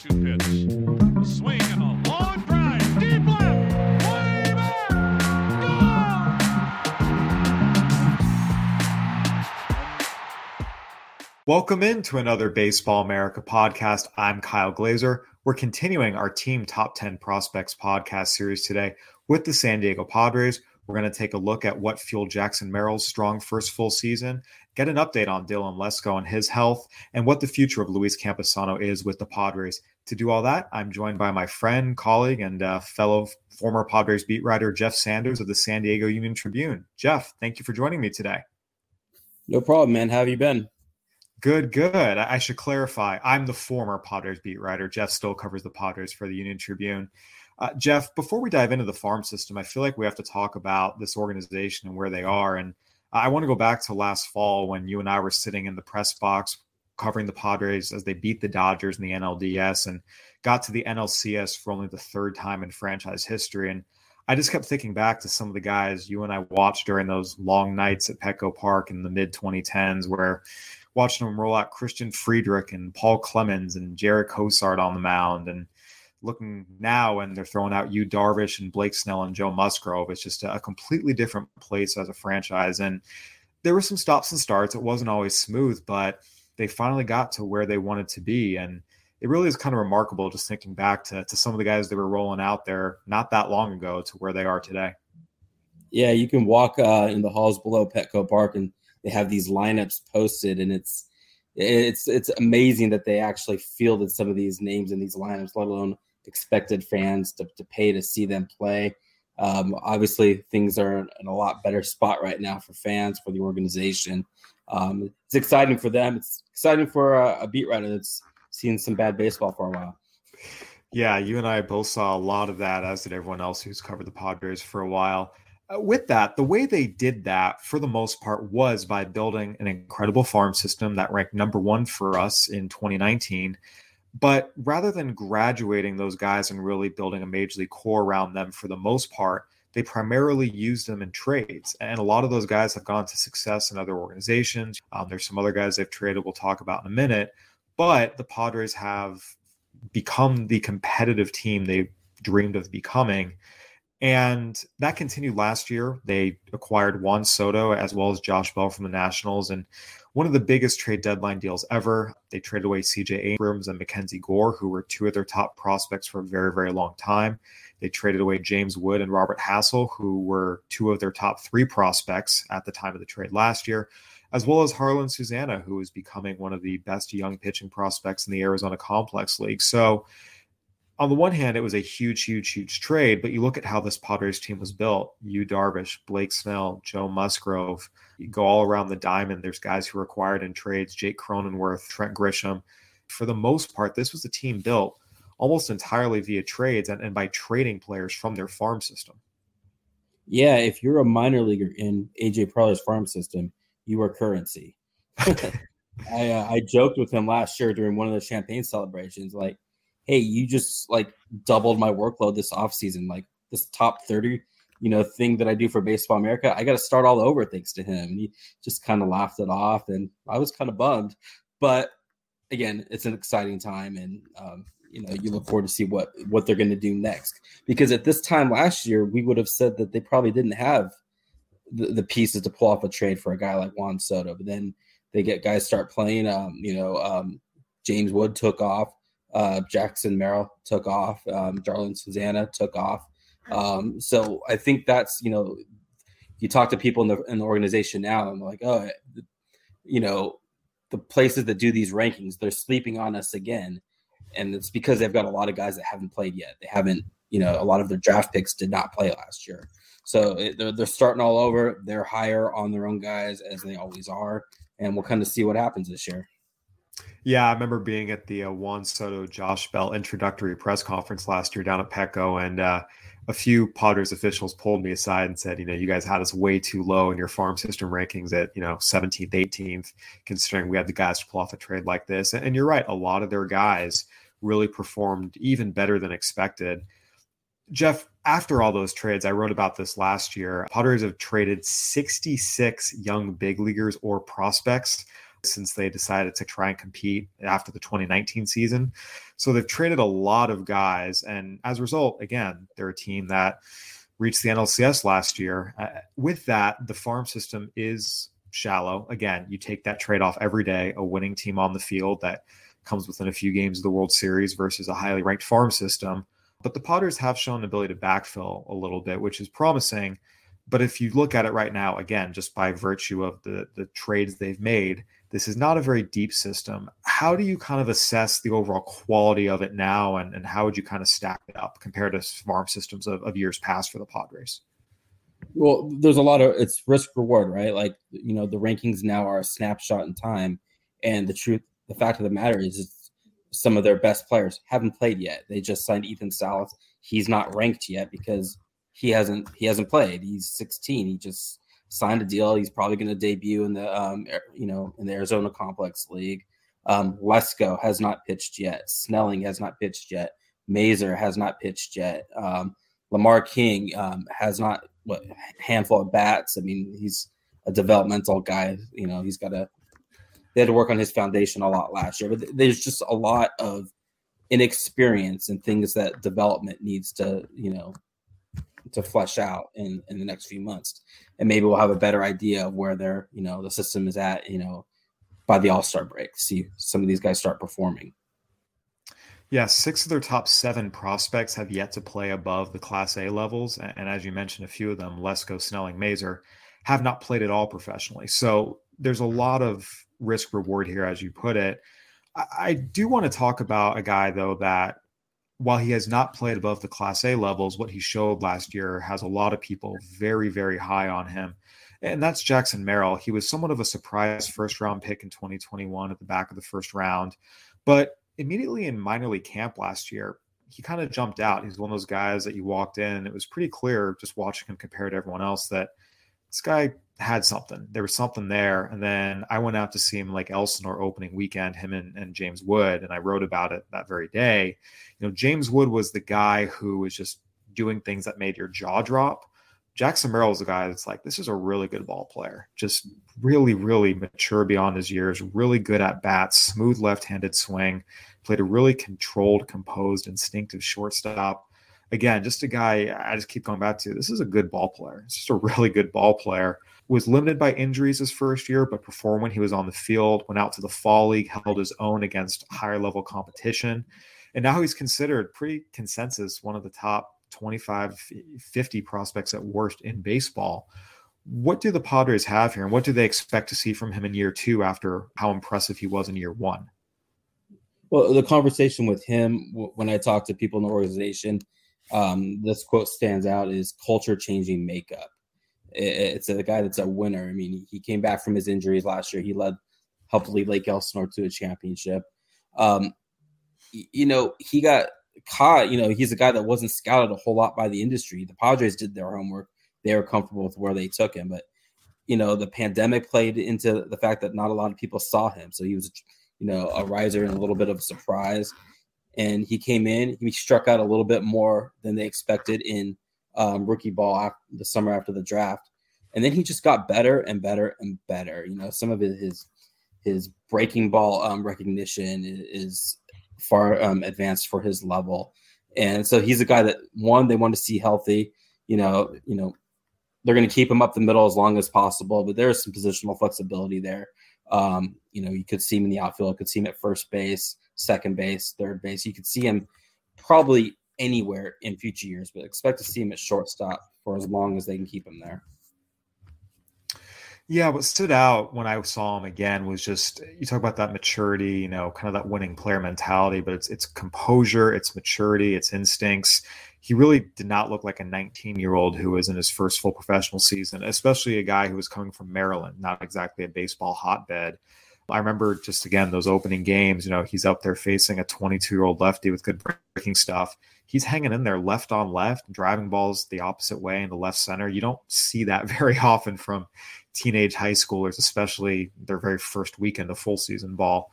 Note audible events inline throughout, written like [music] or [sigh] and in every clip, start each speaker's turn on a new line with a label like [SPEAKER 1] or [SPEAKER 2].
[SPEAKER 1] 2 2 pitch. A swing and a long drive. Deep left. Way back.
[SPEAKER 2] Welcome into another Baseball America podcast. I'm Kyle Glazer. We're continuing our Team Top 10 Prospects podcast series today with the San Diego Padres. We're going to take a look at what fueled Jackson Merrill's strong first full season, get an update on Dylan Lesko and his health, and what the future of Luis Campusano is with the Padres. To do all that, I'm joined by my friend, colleague, and uh, fellow former Padres beat writer Jeff Sanders of the San Diego Union Tribune. Jeff, thank you for joining me today.
[SPEAKER 3] No problem, man. How have you been?
[SPEAKER 2] Good, good. I should clarify. I'm the former Padres beat writer. Jeff still covers the Padres for the Union Tribune. Uh, Jeff, before we dive into the farm system, I feel like we have to talk about this organization and where they are. And I want to go back to last fall when you and I were sitting in the press box covering the Padres as they beat the Dodgers in the NLDS and got to the NLCS for only the third time in franchise history. And I just kept thinking back to some of the guys you and I watched during those long nights at Petco Park in the mid 2010s where watching them roll out Christian Friedrich and Paul Clemens and Jarred Cosart on the mound. And looking now and they're throwing out Yu Darvish and Blake Snell and Joe Musgrove, it's just a completely different place as a franchise. And there were some stops and starts. It wasn't always smooth, but they finally got to where they wanted to be. And it really is kind of remarkable just thinking back to, to some of the guys they were rolling out there not that long ago to where they are today.
[SPEAKER 3] Yeah, you can walk uh, in the halls below Petco Park and they have these lineups posted and it's it's it's amazing that they actually fielded some of these names in these lineups, let alone expected fans to, to pay to see them play. Um, obviously, things are in a lot better spot right now for fans, for the organization. Um, it's exciting for them. It's exciting for a, a beat writer that's seen some bad baseball for a while.
[SPEAKER 2] Yeah, you and I both saw a lot of that, as did everyone else who's covered the Padres for a while. Uh, with that, the way they did that for the most part was by building an incredible farm system that ranked number one for us in 2019. But rather than graduating those guys and really building a major league core around them for the most part, they primarily use them in trades. And a lot of those guys have gone to success in other organizations. Um, there's some other guys they've traded we'll talk about in a minute. But the Padres have become the competitive team they dreamed of becoming. And that continued last year. They acquired Juan Soto as well as Josh Bell from the Nationals. And one of the biggest trade deadline deals ever. They traded away CJ Abrams and Mackenzie Gore, who were two of their top prospects for a very, very long time. They traded away James Wood and Robert Hassell, who were two of their top three prospects at the time of the trade last year, as well as Jarlin Susana, who is becoming one of the best young pitching prospects in the Arizona Complex League. So on the one hand, it was a huge, huge, huge trade, but you look at how this Padres team was built. Yu Darvish, Blake Snell, Joe Musgrove. You go all around the diamond. There's guys who were acquired in trades, Jake Cronenworth, Trent Grisham. For the most part, this was a team built almost entirely via trades and, and by trading players from their farm system.
[SPEAKER 3] Yeah, if you're a minor leaguer in AJ Preller's farm system, you are currency. [laughs] [laughs] I uh, I joked with him last year during one of the champagne celebrations, like – hey, you just like doubled my workload this offseason. Like this top 30, you know, thing that I do for Baseball America, I got to start all over thanks to him. And he just kind of laughed it off. And I was kind of bummed. But again, it's an exciting time. And, um, you know, you look forward to see what what they're going to do next. Because at this time last year, we would have said that they probably didn't have the, the pieces to pull off a trade for a guy like Juan Soto. But then they get guys start playing. Um, you know, um, James Wood took off. Uh, Jackson Merrill took off. Um, Jarlin Susana took off. Um, so I think that's you know, you talk to people in the in the organization now, and like, oh, you know, the places that do these rankings, they're sleeping on us again, and it's because they've got a lot of guys that haven't played yet. They haven't, you know, a lot of their draft picks did not play last year, so it, they're they're starting all over. They're higher on their own guys as they always are, and we'll kind of see what happens this year.
[SPEAKER 2] Yeah, I remember being at the uh, Juan Soto Josh Bell introductory press conference last year down at Petco, and uh, a few Padres officials pulled me aside and said, you know, you guys had us way too low in your farm system rankings at, you know, 17th, 18th, considering we had the guys to pull off a trade like this. And you're right, a lot of their guys really performed even better than expected. Jeff, after all those trades, I wrote about this last year. Padres have traded 66 young big leaguers or prospects since they decided to try and compete after the 2019 season. So they've traded a lot of guys. And as a result, again, they're a team that reached the NLCS last year. Uh, with that, the farm system is shallow. Again, you take that trade off every day, a winning team on the field that comes within a few games of the World Series versus a highly ranked farm system. But the Padres have shown the ability to backfill a little bit, which is promising. But if you look at it right now, again, just by virtue of the the trades they've made, this is not a very deep system. How do you kind of assess the overall quality of it now, and, and how would you kind of stack it up compared to farm systems of, of years past for the Padres?
[SPEAKER 3] Well, there's a lot of it's risk reward, right? Like you know, the rankings now are a snapshot in time, and the truth, the fact of the matter is, some of their best players haven't played yet. They just signed Ethan Salas. He's not ranked yet because he hasn't he hasn't played. He's 16. He just signed a deal. He's probably going to debut in the um, you know in the Arizona Complex League. Um, Lesko has not pitched yet. Snelling has not pitched yet. Mazur has not pitched yet. Um, Lamar King um, has not what handful of bats. I mean, he's a developmental guy. You know, he's got to. They had to work on his foundation a lot last year, but there's just a lot of inexperience and things that development needs to you know to flesh out in in the next few months. And maybe we'll have a better idea of where their you know the system is at you know by the all-star break see some of these guys start performing.
[SPEAKER 2] Yeah six of their top seven prospects have yet to play above the class a levels. And, as you mentioned a few of them lesko snelling mazur have not played at all professionally. So there's a lot of risk reward here as you put it. I do want to talk about a guy though that while he has not played above the Class A levels, what he showed last year has a lot of people very, very high on him. And that's Jackson Merrill. He was somewhat of a surprise first round pick in 2021 at the back of the first round. But immediately in minor league camp last year, he kind of jumped out. He's one of those guys that you walked in, it was pretty clear just watching him compared to everyone else that this guy had something. There was something there. And then I went out to see him like Elsinore opening weekend, him and, and James Wood, and I wrote about it that very day. You know, James Wood was the guy who was just doing things that made your jaw drop. Jackson Merrill is a guy that's like, this is a really good ball player, just really, really mature beyond his years, really good at bats, smooth left handed swing, played a really controlled, composed, instinctive shortstop again, just a guy I just keep going back to. This is a good ball player. It's just a really good ball player was limited by injuries his first year, but performed when he was on the field, went out to the fall league, held his own against higher level competition. And now he's considered pretty consensus one of the top 25, 50 prospects at worst in baseball. What do the Padres have here, and what do they expect to see from him in year two after how impressive he was in year one?
[SPEAKER 3] Well, the conversation with him when I talk to people in the organization, um, this quote stands out is culture changing makeup it's a guy that's a winner. I mean, he came back from his injuries last year. He led, lead Lake Elsinore to a championship. Um, you know, he got caught. You know, he's a guy that wasn't scouted a whole lot by the industry. The Padres did their homework. They were comfortable with where they took him, but you know, the pandemic played into the fact that not a lot of people saw him. So he was, you know, a riser and a little bit of a surprise. And he came in, he struck out a little bit more than they expected in um, rookie ball the summer after the draft, and then he just got better and better and better. You know, some of his his breaking ball um, recognition is far um, advanced for his level, and so he's a guy that one they want to see healthy. You know, you know, they're going to keep him up the middle as long as possible, but there is some positional flexibility there. Um, you know, you could see him in the outfield, could see him at first base, second base, third base. You could see him probably anywhere in future years, but expect to see him at shortstop for as long as they can keep him there.
[SPEAKER 2] Yeah, what stood out when I saw him again was just you talk about that maturity, you know, kind of that winning player mentality, but it's it's composure, it's maturity, it's instincts. He really did not look like a 19 year old who was in his first full professional season, especially a guy who was coming from Maryland, not exactly a baseball hotbed. I remember just again those opening games. You know, he's out there facing a 22 year old lefty with good breaking stuff. He's hanging in there left on left, driving balls the opposite way in the left center. You don't see that [laughs] very often from teenage high schoolers, especially their very first weekend of full season ball.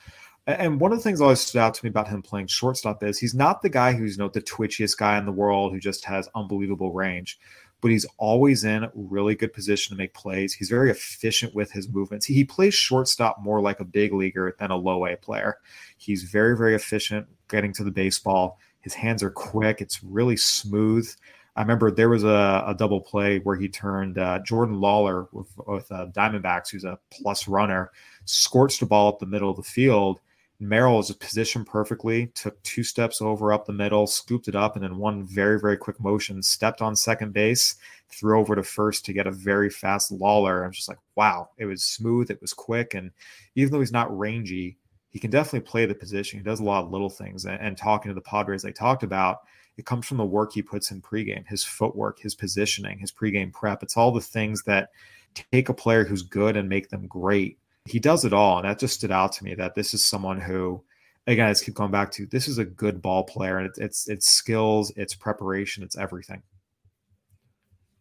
[SPEAKER 2] And one of the things always stood out to me about him playing shortstop is he's not the guy who's you know the twitchiest guy in the world who just has unbelievable range but he's always in really good position to make plays. He's very efficient with his movements. He, plays shortstop more like a big leaguer than a low A player. He's very, very efficient getting to the baseball. His hands are quick. It's really smooth. I remember there was a, a double play where he turned uh, Jordan Lawlar with, with uh, Diamondbacks, who's a plus runner, scorched a ball up the middle of the field Merrill was positioned perfectly, took two steps over up the middle, scooped it up, and in one very, very quick motion, stepped on second base, threw over to first to get a very fast Lawlar. I'm just like, wow, it was smooth, it was quick. And even though he's not rangy, he can definitely play the position. He does a lot of little things. And, and talking to the Padres, they talked about it comes from the work he puts in pregame, his footwork, his positioning, his pregame prep. It's all the things that take a player who's good and make them great he does it all. And that just stood out to me that this is someone who, again, I just keep going back to this is a good ball player and it's, it's, it's skills, it's preparation, it's everything.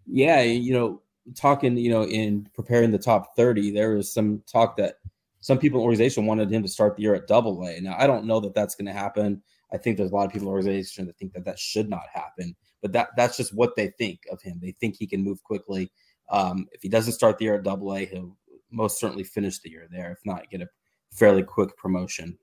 [SPEAKER 3] Yeah. You know, talking, you know, in preparing the top 30, there was some talk that some people in the organization wanted him to start the year at double A. Now, I don't know that that's going to happen. I think there's a lot of people in the organization that think that that should not happen, but that that's just what they think of him. They think he can move quickly. Um, if he doesn't start the year at double A, he'll most certainly finish the year there, if not get a fairly quick promotion.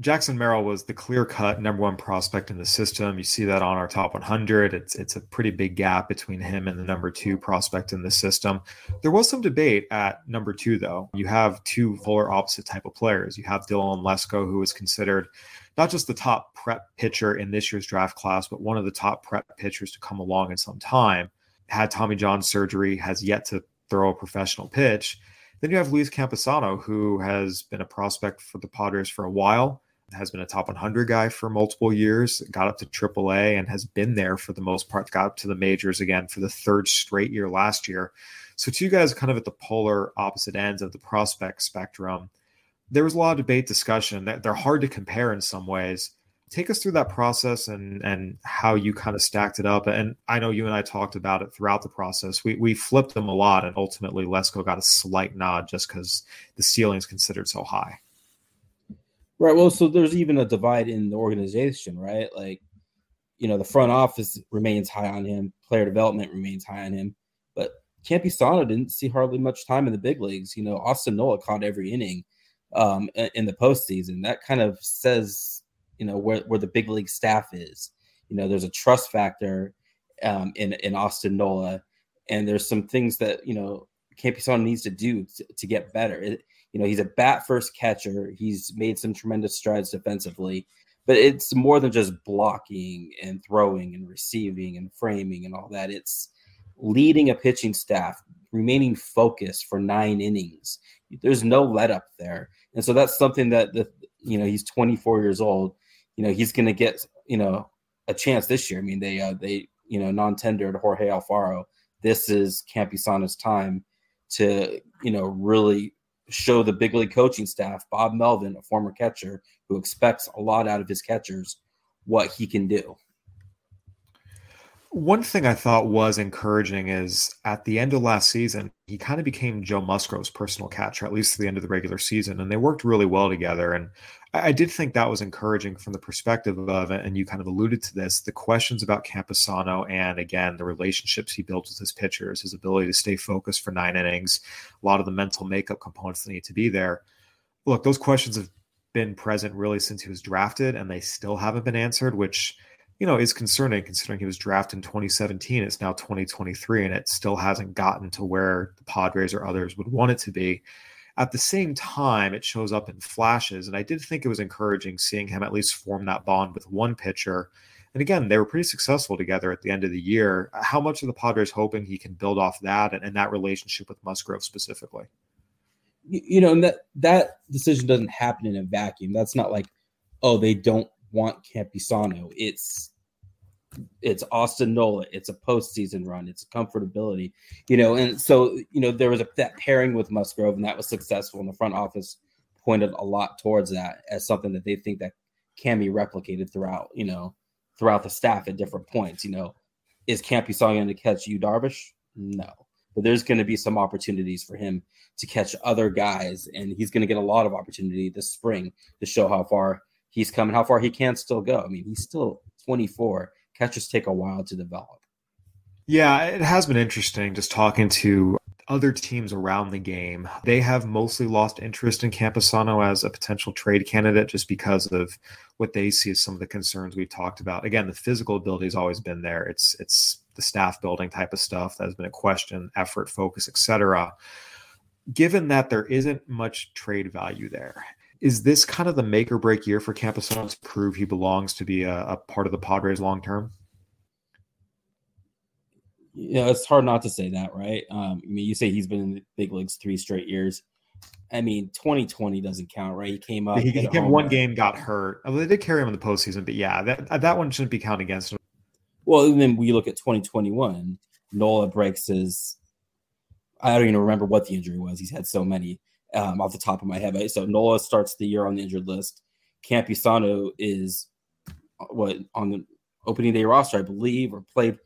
[SPEAKER 2] Jackson Merrill was the clear cut number one prospect in the system. You see that on our top 100. It's it's a pretty big gap between him and the number two prospect in the system. There was some debate at number two, though. You have two polar opposite type of players. You have Dylan Lesko, who is considered not just the top prep pitcher in this year's draft class, but one of the top prep pitchers to come along in some time. Had Tommy John surgery, has yet to throw a professional pitch. Then you have Luis Campusano, who has been a prospect for the Padres for a while, has been a top 100 guy for multiple years, got up to AAA, and has been there for the most part. Got up to the majors again for the third straight year last year. So, two guys kind of at the polar opposite ends of the prospect spectrum. There was a lot of debate, discussion. They're hard to compare in some ways take us through that process and and how you kind of stacked it up. And I know you and I talked about it throughout the process. We we flipped them a lot, and ultimately Lesko got a slight nod just because the ceiling is considered so high.
[SPEAKER 3] Right. Well, so there's even a divide in the organization, right? Like, you know, the front office remains high on him, player development remains high on him, but Campusano didn't see hardly much time in the big leagues. You know, Austin Nola caught every inning um, in the postseason. That kind of says you know where, where the big league staff is. You know there's a trust factor um, in in austin nola and there's some things that you know Campusano needs to do to, to get better. It, you know he's a bat first catcher. He's made some tremendous strides defensively but it's more than just blocking and throwing and receiving and framing and all that. It's leading a pitching staff remaining focused for nine innings. There's no let up there. And so that's something that the you know he's 24 years old you know, he's going to get, you know, a chance this year. I mean, they, uh, they, you know, non-tendered Jorge Alfaro. This is Campusano's time to, you know, really show the big league coaching staff, Bob Melvin, a former catcher who expects a lot out of his catchers, what he can do.
[SPEAKER 2] One thing I thought was encouraging is at the end of last season, he kind of became Joe Musgrove's personal catcher, at least to the end of the regular season, and they worked really well together. And I, I did think that was encouraging from the perspective of, and you kind of alluded to this, the questions about Campusano and again the relationships he built with his pitchers, his ability to stay focused for nine innings, a lot of the mental makeup components that need to be there. Look, those questions have been present really since he was drafted, and they still haven't been answered, which you know, is concerning considering he was drafted in 2017. It's now 2023, and it still hasn't gotten to where the Padres or others would want it to be. At the same time, it shows up in flashes. And I did think it was encouraging seeing him at least form that bond with one pitcher. And again, they were pretty successful together at the end of the year. How much are the Padres hoping he can build off that and, and that relationship with Musgrove specifically?
[SPEAKER 3] You know, and that that decision doesn't happen in a vacuum. That's not like, oh, they don't want Campusano. It's it's Austin Nola. It's a postseason run. It's comfortability, you know. And so, you know, there was a, that pairing with Musgrove, and that was successful. And the front office pointed a lot towards that as something that they think that can be replicated throughout, you know, throughout the staff at different points. You know, is Campusano going to catch Yu Darvish? No, but there's going to be some opportunities for him to catch other guys, and he's going to get a lot of opportunity this spring to show how far he's coming, how far he can still go. I mean, he's still 24 catches take a while to develop.
[SPEAKER 2] Yeah, it has been interesting just talking to other teams around the game. They have mostly lost interest in Campusano as a potential trade candidate just because of what they see as some of the concerns we've talked about. Again, the physical ability has always been there. It's it's the staff building type of stuff that has been a question, effort, focus, etc. Given that there isn't much trade value there, is this kind of the make or break year for Campusano to prove he belongs to be a, a part of the Padres long term?
[SPEAKER 3] Yeah, it's hard not to say that, right? Um, I mean, you say he's been in the big leagues three straight years. I mean, 2020 doesn't count, right? He came up.
[SPEAKER 2] He, he came one game, got hurt. Well, they did carry him in the postseason, but yeah, that that one shouldn't be counted against him.
[SPEAKER 3] Well, and then we look at 2021. Nola breaks his. I don't even remember what the injury was. He's had so many um, off the top of my head. So Nola starts the year on the injured list. Campusano is uh, what on the opening day roster, I believe, or played,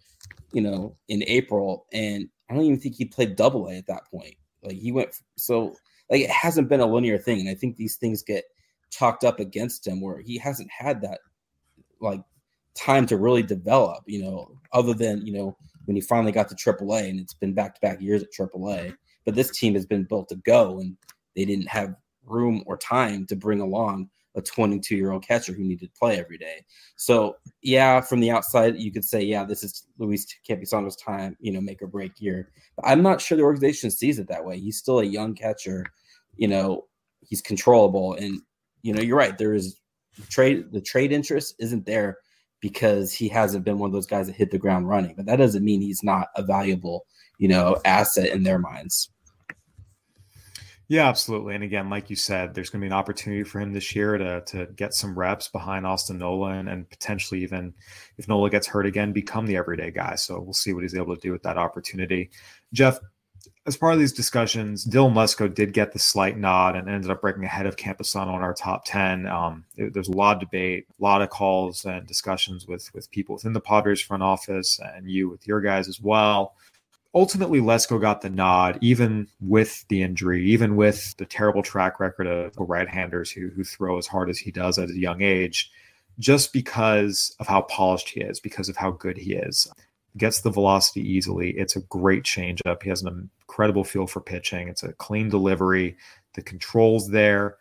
[SPEAKER 3] you know, in April. And I don't even think he played double A at that point. Like he went so like it hasn't been a linear thing. And I think these things get chalked up against him where he hasn't had that like time to really develop, you know, other than, you know, when he finally got to AAA and it's been back to back years at AAA. But this team has been built to go. And they didn't have room or time to bring along a 22 year old catcher who needed to play every day. So yeah, from the outside, you could say, yeah, this is Luis Campusano's time, you know, make or break year. But I'm not sure the organization sees it that way. He's still a young catcher, you know, he's controllable. And, you know, you're right. There is trade, the trade interest isn't there because he hasn't been one of those guys that hit the ground running. But that doesn't mean he's not a valuable, you know, asset in their minds.
[SPEAKER 2] Yeah, absolutely. And again, like you said, there's going to be an opportunity for him this year to to get some reps behind Austin Nola and, and potentially even if Nola gets hurt again, become the everyday guy. So we'll see what he's able to do with that opportunity. Jeff, as part of these discussions, Dylan Lesko did get the slight nod and ended up breaking ahead of Campusano in our top 10. Um, it, there's a lot of debate, a lot of calls and discussions with, with people within the Padres front office and you with your guys as well ultimately Lesko got the nod, even with the injury, even with the terrible track record of right-handers who who throw as hard as he does at a young age, just because of how polished he is, because of how good he is. Gets the velocity easily. It's a great changeup. He has an incredible feel for pitching. It's a clean delivery. The controls there.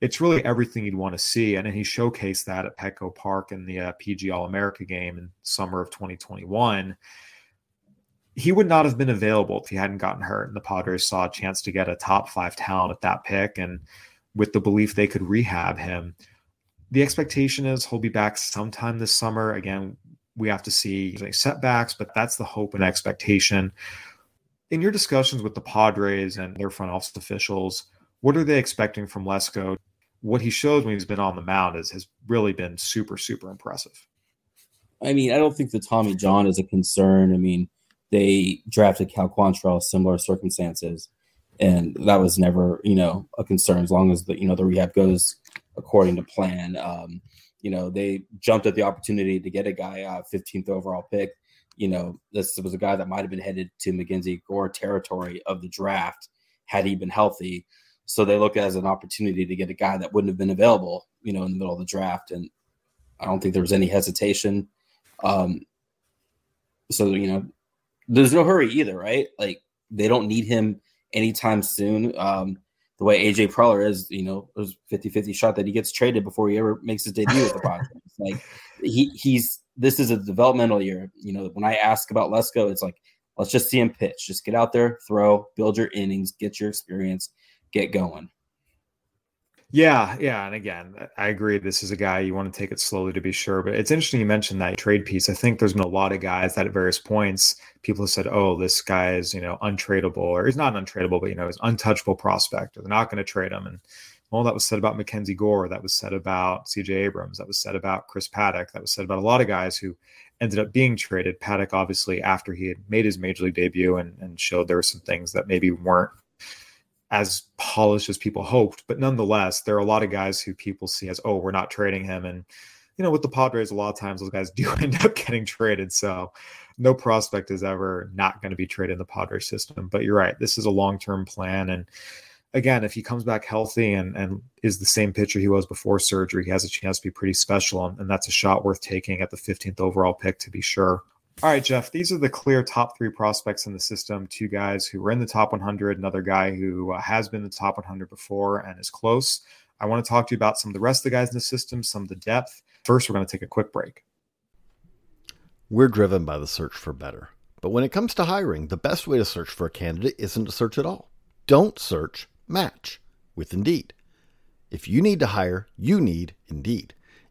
[SPEAKER 2] It's really everything you'd want to see. And then he showcased that at Petco Park in the uh, PG All America game in summer of 2021 he would not have been available if he hadn't gotten hurt. And the Padres saw a chance to get a top five talent at that pick, and with the belief they could rehab him. The expectation is he'll be back sometime this summer. Again, we have to see setbacks, but that's the hope and expectation. In your discussions with the Padres and their front office officials, what are they expecting from Lesko? What he shows when he's been on the mound is, has really been super, super impressive.
[SPEAKER 3] I mean, I don't think the Tommy John is a concern. I mean, they drafted Cal Quantrill, similar circumstances, and that was never, you know, a concern as long as the you know the rehab goes according to plan. Um, you know, they jumped at the opportunity to get a guy uh, 15th overall pick. You know, this was a guy that might have been headed to Mackenzie Gore territory of the draft had he been healthy. So they look at as an opportunity to get a guy that wouldn't have been available, you know, in the middle of the draft. And I don't think there was any hesitation. Um, so you know, there's no hurry either, right? Like they don't need him anytime soon. Um, the way AJ Preller is, you know, there's 50 50 shot that he gets traded before he ever makes his debut with the [laughs] Padres. like he he's this is a developmental year. You know, when I ask about Lesko, it's like, let's just see him pitch. Just get out there, throw, build your innings, get your experience, get going.
[SPEAKER 2] Yeah, yeah, and again, I agree. This is a guy you want to take it slowly to be sure. But it's interesting you mentioned that trade piece. I think there's been a lot of guys that at various points people have said, "Oh, this guy is you know untradeable," or he's not untradeable, but you know he's untouchable prospect, or they're not going to trade him. And well, that was said about Mackenzie Gore. That was said about C.J. Abrams. That was said about Chris Paddack, That was said about a lot of guys who ended up being traded. Paddack, obviously, after he had made his major league debut and, and showed there were some things that maybe weren't as polished as people hoped. But nonetheless, there are a lot of guys who people see as, oh, we're not trading him. And, you know, with the Padres, a lot of times those guys [laughs] do end up getting traded. So no prospect is ever not going to be traded in the Padres system. But you're right. This is a long term plan. And again, if he comes back healthy and, and is the same pitcher he was before surgery, he has a chance to be pretty special. And, and that's a shot worth taking at the 15th overall pick to be sure. All right, Jeff, these are the clear top three prospects in the system. Two guys who were in the top 100, another guy who uh, has been the top 100 before and is close. I want to talk to you about some of the rest of the guys in the system, some of the depth. First, we're going to take a quick break.
[SPEAKER 4] We're driven by the search for better. But when it comes to hiring, the best way to search for a candidate isn't to search at all. Don't search, match with Indeed. If you need to hire, you need Indeed.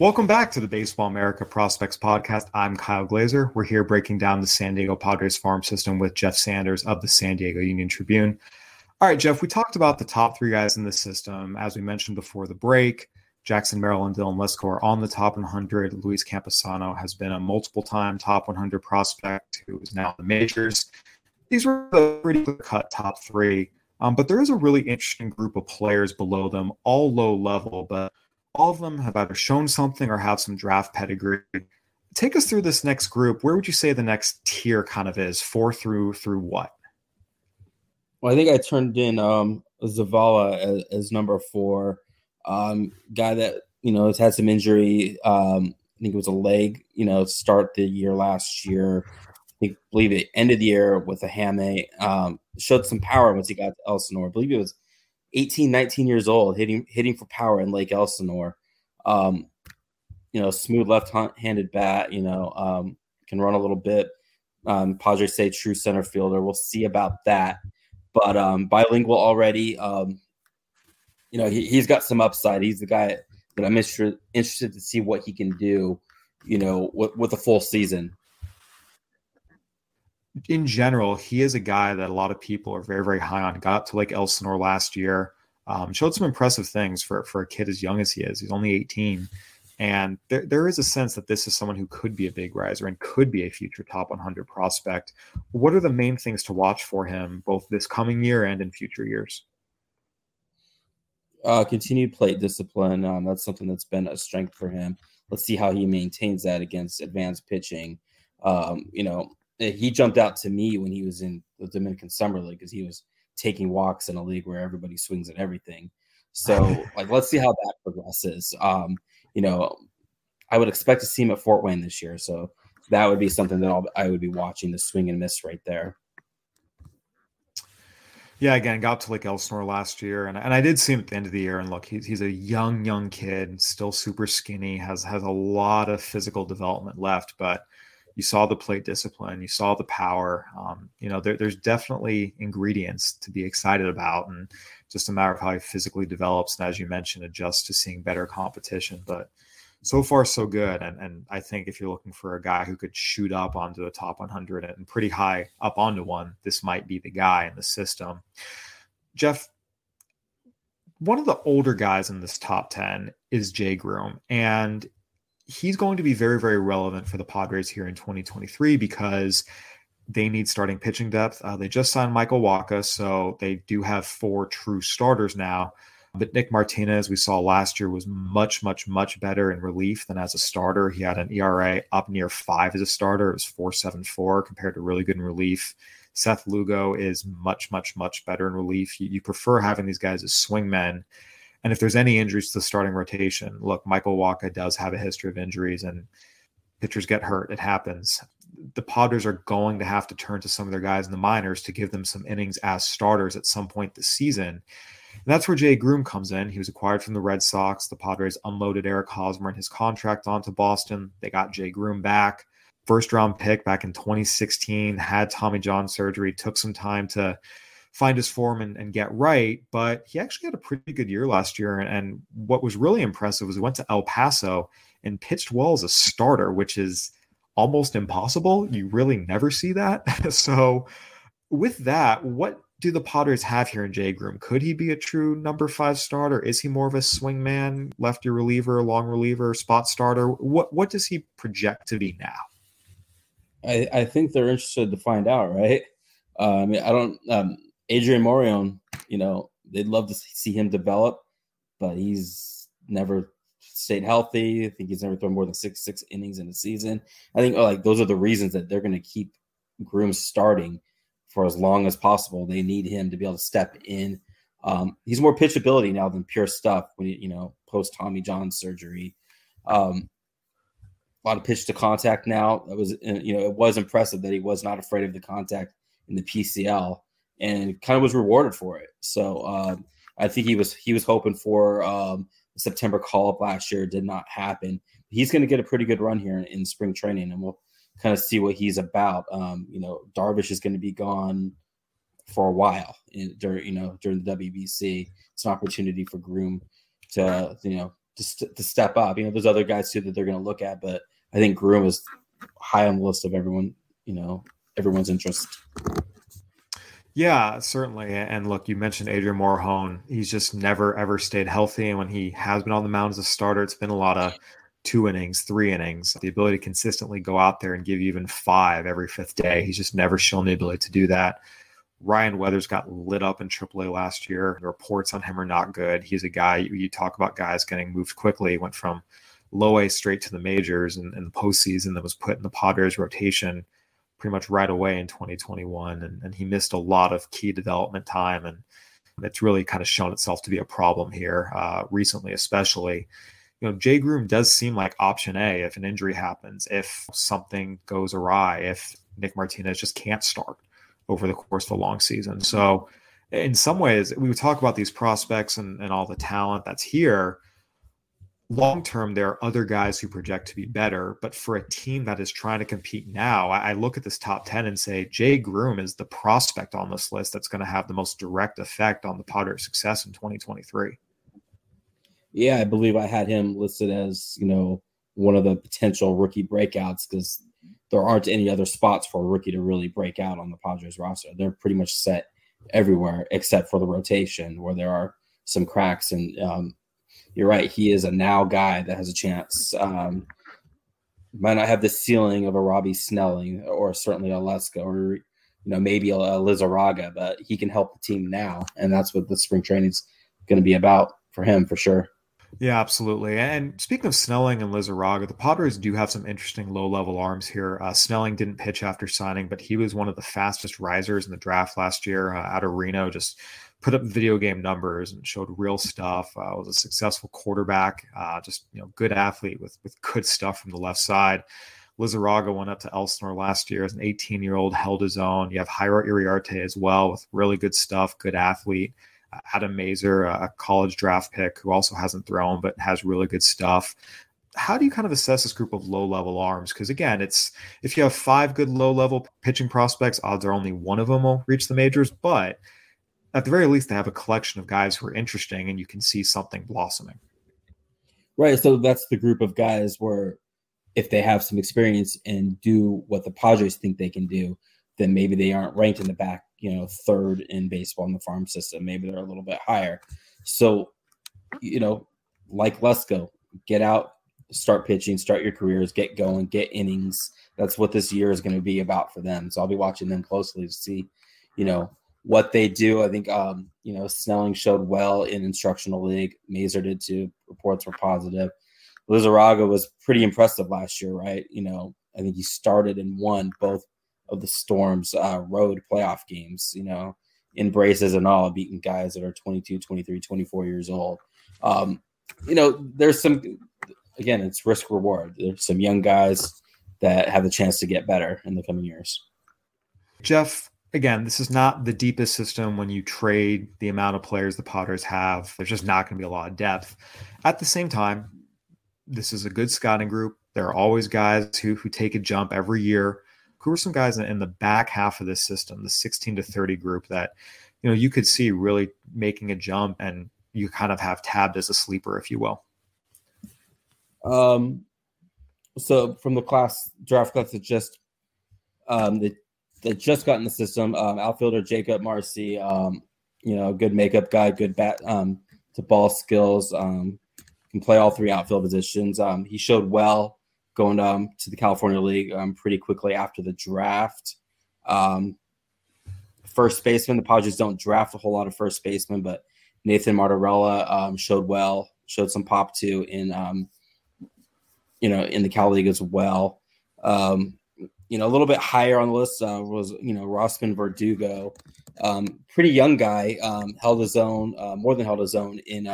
[SPEAKER 2] Welcome back to the Baseball America Prospects Podcast. I'm Kyle Glazer. We're here breaking down the San Diego Padres farm system with Jeff Sanders of the San Diego Union Tribune. All right, Jeff, we talked about the top three guys in the system. As we mentioned before the break, Jackson Merrill and Dylan Lesko are on the top 100. Luis Campusano has been a multiple time top 100 prospect who is now in the majors. These were the pretty cut top three. Um, but there is a really interesting group of players below them, all low level, but all of them have either shown something or have some draft pedigree. Take us through this next group. Where would you say the next tier kind of is? Four through through what?
[SPEAKER 3] Well, I think I turned in um, Zavala as, as number four. Um, guy that you know has had some injury. Um, I think it was a leg. You know, start the year last year. I believe it ended the year with a hammy. Um, showed some power once he got to Elsinore. I believe it was 18, 19 years old, hitting hitting for power in Lake Elsinore. Um, you know, smooth left-handed bat. You know, um, can run a little bit. Um, Padres say true center fielder. We'll see about that. But um, bilingual already. Um, you know, he, he's got some upside. He's the guy that I'm interested interested to see what he can do. You know, with, with a full season
[SPEAKER 2] in general, he is a guy that a lot of people are very, very high on. Got up to Lake Elsinore last year, um, showed some impressive things for, for a kid as young as he is. He's only 18. And there, there is a sense that this is someone who could be a big riser and could be a future top 100 prospect. What are the main things to watch for him, both this coming year and in future years?
[SPEAKER 3] Uh, continued plate discipline. Um, that's something that's been a strength for him. Let's see how he maintains that against advanced pitching. Um, you know, he jumped out to me when he was in the Dominican Summer League because he was taking walks in a league where everybody swings at everything. So [laughs] like let's see how that progresses. Um, you know, I would expect to see him at Fort Wayne this year. So that would be something that I'll, I would be watching the swing and miss right there.
[SPEAKER 2] Yeah, again, got to Lake Elsinore last year, and, and I did see him at the end of the year. And look, he's he's a young, young kid, still super skinny, has has a lot of physical development left, but you saw the plate discipline, you saw the power. Um, you know, there, there's definitely ingredients to be excited about, and just a matter of how he physically develops, and as you mentioned, adjusts to seeing better competition. But so far so good. And and I think if you're looking for a guy who could shoot up onto the top 100 and pretty high up onto one, this might be the guy in the system. Jeff, one of the older guys in this top 10 is Jay Groom. and he's going to be very very relevant for the Padres here in 2023 because they need starting pitching depth. Uh, they just signed Michael Wacha, so they do have four true starters now. But Nick Martinez, we saw last year, was much, much, much better in relief than as a starter. He had an ERA up near five as a starter. It was 4.74 compared to really good in relief. Seth Lugo is much, much, much better in relief. You, you prefer having these guys as swingmen. And if there's any injuries to the starting rotation, look, Michael Wacha does have a history of injuries and pitchers get hurt. It happens. The Padres are going to have to turn to some of their guys in the minors to give them some innings as starters at some point this season. And that's where Jay Groom comes in. He was acquired from the Red Sox. The Padres unloaded Eric Hosmer and his contract onto Boston. They got Jay Groom back. First round pick back in 2016, had Tommy John surgery, took some time to find his form and, and, get right. But he actually had a pretty good year last year. And, and what was really impressive was he went to El Paso and pitched well as a starter, which is almost impossible. You really never see that. [laughs] so, with that, what do the Padres have here in Jay Groom? Could he be a true number five starter? Is he more of a swing man, lefty reliever, long reliever, spot starter? What what does he project to be now?
[SPEAKER 3] I, I think they're interested to find out, right? Uh, I mean, I don't. Um, Adrian Morejon, you know, they'd love to see him develop, but he's never stayed healthy. I think he's never thrown more than six six innings in a season. I think oh, like those are the reasons that they're going to keep Groom starting for as long as possible. They need him to be able to step in. Um, he's more pitchability now than pure stuff when you, you know post Tommy John surgery. Um, a lot of pitch to contact now. That was uh, you know it was impressive that he was not afraid of the contact in the PCL and kind of was rewarded for it. So um, I think he was he was hoping for um, September call up last year. did not happen. He's going to get a pretty good run here in, in spring training, and we'll kind of see what he's about. Um, you know, Darvish is going to be gone for a while in, during you know during the WBC. It's an opportunity for Groom to you know to, to step up. You know, there's other guys too that they're going to look at, but I think Groom is high on the list of everyone. You know, everyone's interest.
[SPEAKER 2] Yeah, certainly. And look, you mentioned Adrian Morejon. He's just never ever stayed healthy, and when he has been on the mound as a starter, it's been a lot of two innings, three innings, the ability to consistently go out there and give you even five every fifth day. He's just never shown the ability to do that. Ryan Weathers got lit up in AAA last year. The reports on him are not good. He's a guy you, talk about guys getting moved quickly. Went from low A straight to the majors and, and the postseason that was put in the Padres rotation pretty much right away in 2021. And, and he missed a lot of key development time. And it's really kind of shown itself to be a problem here uh, recently, especially you know, Jay Groom does seem like option A if an injury happens, if something goes awry, if Nick Martinez just can't start over the course of a long season. So, in some ways, we would talk about these prospects and, and all the talent that's here. Long term, there are other guys who project to be better, but for a team that is trying to compete now, I, look at this top 10 and say Jay Groom is the prospect on this list that's going to have the most direct effect on the Padres' success in 2023
[SPEAKER 3] yeah, I believe I had him listed as, you know, one of the potential rookie breakouts because there aren't any other spots for a rookie to really break out on the Padres roster. They're pretty much set everywhere except for the rotation where there are some cracks. And um, you're right, he is a now guy that has a chance. Um, might not have the ceiling of a Robby Snelling or certainly a Lesko or you know maybe a, a Lizarraga, but he can help the team now, and that's what the spring training's going to be about for him for sure.
[SPEAKER 2] Yeah, absolutely. And speaking of Snelling and Lizarraga, the Padres do have some interesting low level arms here. Uh, Snelling didn't pitch after signing, but he was one of the fastest risers in the draft last year uh, out of Reno. Just put up video game numbers and showed real stuff. Uh, was a successful quarterback, uh, just you know, good athlete with with good stuff from the left side. Lizarraga went up to Elsinore last year as an 18 year old, held his own. You have Jairo Iriarte as well with really good stuff, good athlete. Adam Mazur, a college draft pick who also hasn't thrown but has really good stuff. How do you kind of assess this group of low level arms? Because again, it's if you have five good low level pitching prospects, odds are only one of them will reach the majors. But at the very least, they have a collection of guys who are interesting and you can see something blossoming.
[SPEAKER 3] Right. So that's the group of guys where if they have some experience and do what the Padres think they can do, then maybe they aren't ranked in the back you know, third in baseball in the farm system. Maybe they're a little bit higher. So, you know, like Lesko, get out, start pitching, start your careers, get going, get innings. That's what this year is going to be about for them. So I'll be watching them closely to see, you know, what they do. I think, um, you know, Snelling showed well in instructional league. Mazur did too. Reports were positive. Lizarraga was pretty impressive last year, right? You know, I think he started and won both of the Storm's uh, road playoff games, you know, in braces and all, beating guys that are 22, 23, 24 years old. Um, you know, there's some, again, it's risk reward. There's some young guys that have the chance to get better in the coming years.
[SPEAKER 2] Jeff, again, this is not the deepest system when you trade the amount of players the Padres have. There's just not going to be a lot of depth. At the same time, this is a good scouting group. There are always guys who who take a jump every year who are some guys in, the back half of this system, the 16 to 30 group that, you know, you could see really making a jump and you kind of have tabbed as a sleeper, if you will?
[SPEAKER 3] Um, so from the class draft class that just um that, that just got in the system, um, outfielder Jakob Marsee, um, you know, good makeup guy, good bat um to ball skills, um, can play all three outfield positions. Um, he showed well going um, to the California League pretty quickly after the draft. First baseman, the Padres don't draft a whole lot of first basemen, but Nathan Martorella showed well, showed some pop too in you know in the Cal League as well. Um, you know, a little bit higher on the list uh, was you know Rosman Verdugo, pretty young guy, held his own, uh, more than held his own in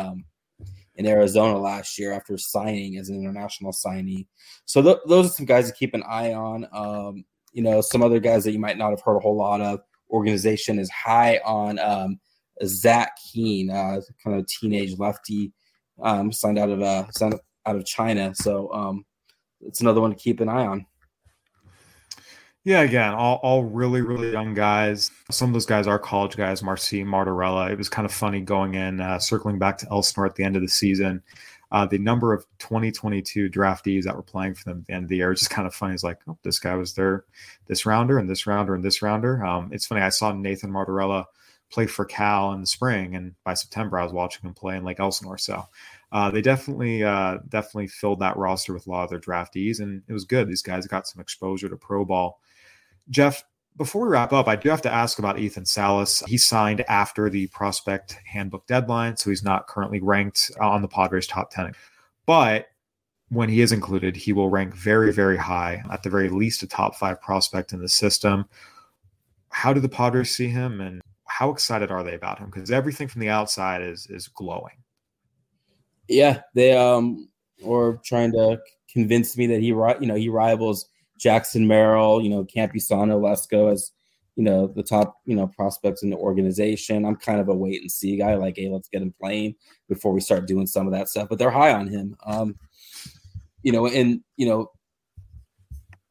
[SPEAKER 3] in Arizona last year after signing as an international signee. So th- those are some guys to keep an eye on. Um, you know, some other guys that you might not have heard a whole lot of. Organization is high on um, Zach Keen, uh, kind of teenage lefty, um, signed out of uh, signed out of China. So um, it's another one to keep an eye on.
[SPEAKER 2] Yeah, again, all, all really, really young guys. Some of those guys are college guys, Marsee, Martorella. It was kind of funny going in, uh, circling back to Elsinore at the end of the season. Uh, the number of 2022 draftees that were playing for them at the end of the year was just kind of funny. It's like, oh, this guy was there, this rounder, and this rounder, and this rounder. Um, it's funny. I saw Nathan Martorella play for Cal in the spring, and by September, I was watching him play in Lake Elsinore. So uh, they definitely, uh, definitely filled that roster with a lot of their draftees, and it was good. These guys got some exposure to pro ball Jeff, before we wrap up, I do have to ask about Ethan Salas. He signed after the prospect handbook deadline, so he's not currently ranked on the Padres top 10. But when he is included, he will rank very, very high, at the very least, a top five prospect in the system. How do the Padres see him, and how excited are they about him? Because everything from the outside is is glowing.
[SPEAKER 3] Yeah, they um were trying to convince me that he, you know, he rivals Jackson Merrill, you know, Campusano, Lesko as, you know, the top, you know, prospects in the organization. I'm kind of a wait and see guy, like, hey, let's get him playing before we start doing some of that stuff. But they're high on him. Um, you know, and you know,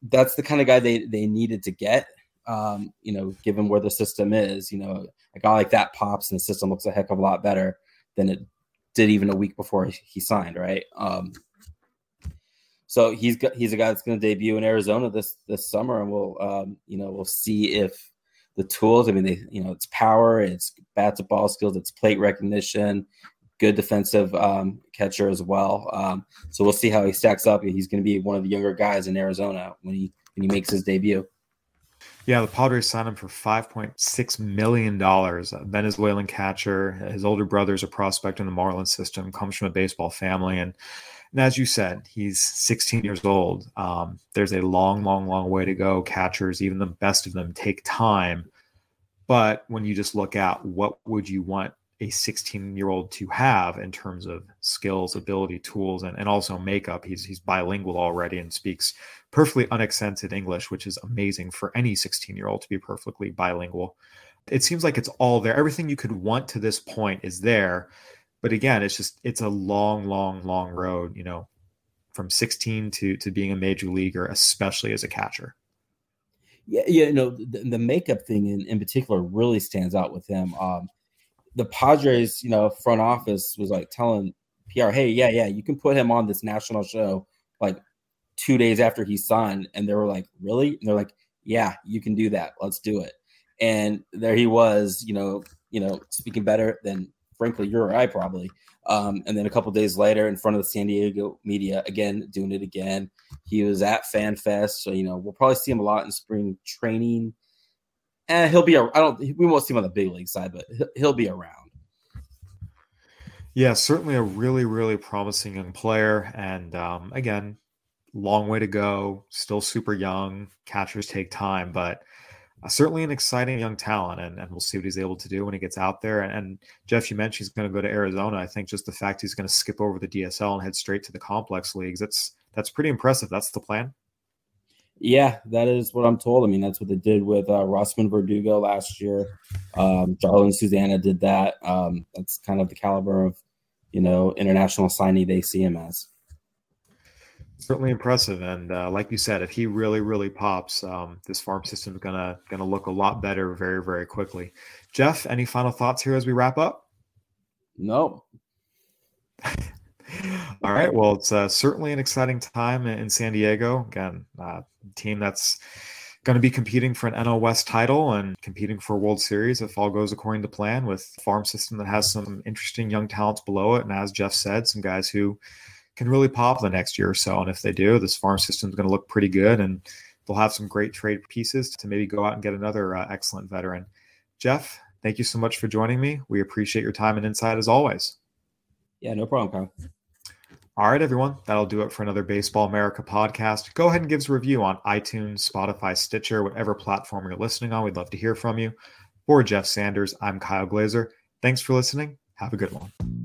[SPEAKER 3] that's the kind of guy they they needed to get. Um, you know, given where the system is, you know, a guy like that pops and the system looks a heck of a lot better than it did even a week before he signed, right? Um, so he's got he's a guy that's going to debut in Arizona this this summer, and we'll um, you know we'll see if the tools. I mean, they you know it's power, it's bat to ball skills, it's plate recognition, good defensive um, catcher as well. Um, so we'll see how he stacks up. He's going to be one of the younger guys in Arizona when he when he makes his debut.
[SPEAKER 2] Yeah, the Padres signed him for $5.6 million. A Venezuelan catcher. His older brother's a prospect in the Marlins system, comes from a baseball family. And, and as you said, he's 16 years old. Um, there's a long, long, long way to go. Catchers, even the best of them, take time. But when you just look at what would you want a 16 year old to have in terms of skills, ability, tools, and, and also makeup. He's he's bilingual already and speaks perfectly unaccented English, which is amazing for any 16 year old to be perfectly bilingual. It seems like it's all there. Everything you could want to this point is there. But again, it's just it's a long, long, long road, you know, from 16 to to being a major leaguer, especially as a catcher.
[SPEAKER 3] Yeah, yeah, you know, the, the makeup thing in, in particular really stands out with him. Um, the Padres, you know, front office was like telling PR, hey, yeah, yeah, you can put him on this national show like two days after he signed. And they were like, really? And they're like, yeah, you can do that. Let's do it. And there he was, you know, you know, speaking better than frankly you or I probably. Um, and then a couple days later, in front of the San Diego media, again doing it again. He was at FanFest, so you know we'll probably see him a lot in spring training and eh, he'll be. I don't. We won't see him on the big league side, but he'll be around.
[SPEAKER 2] Yeah, certainly a really, really promising young player, and um, again, long way to go. Still super young. Catchers take time, but uh, certainly an exciting young talent, and, and we'll see what he's able to do when he gets out there. And, and Jeff, you mentioned he's going to go to Arizona. I think just the fact he's going to skip over the DSL and head straight to the complex leagues that's that's pretty impressive. That's the plan.
[SPEAKER 3] Yeah, that is what I'm told. I mean, that's what they did with uh, Rosman Verdugo last year. Um, Jarlin Susana did that. Um, that's kind of the caliber of, you know, international signee they see him as.
[SPEAKER 2] Certainly impressive, and uh, like you said, if he really, really pops, um, this farm system is gonna gonna look a lot better very, very quickly. Jeff, any final thoughts here as we wrap up?
[SPEAKER 3] No. [laughs]
[SPEAKER 2] All right. Well, it's uh, certainly an exciting time in San Diego. Again, uh, team that's going to be competing for an NL West title and competing for a World Series if all goes according to plan with farm system that has some interesting young talents below it. And as Jeff said, some guys who can really pop the next year or so. And if they do, this farm system is going to look pretty good and they'll have some great trade pieces to maybe go out and get another uh, excellent veteran. Jeff, thank you so much for joining me. We appreciate your time and insight as always.
[SPEAKER 3] Yeah, no problem, Kyle.
[SPEAKER 2] All right, everyone. That'll do it for another Baseball America podcast. Go ahead and give us a review on iTunes, Spotify, Stitcher, whatever platform you're listening on. We'd love to hear from you. For Jeff Sanders, I'm Kyle Glaser. Thanks for listening. Have a good one.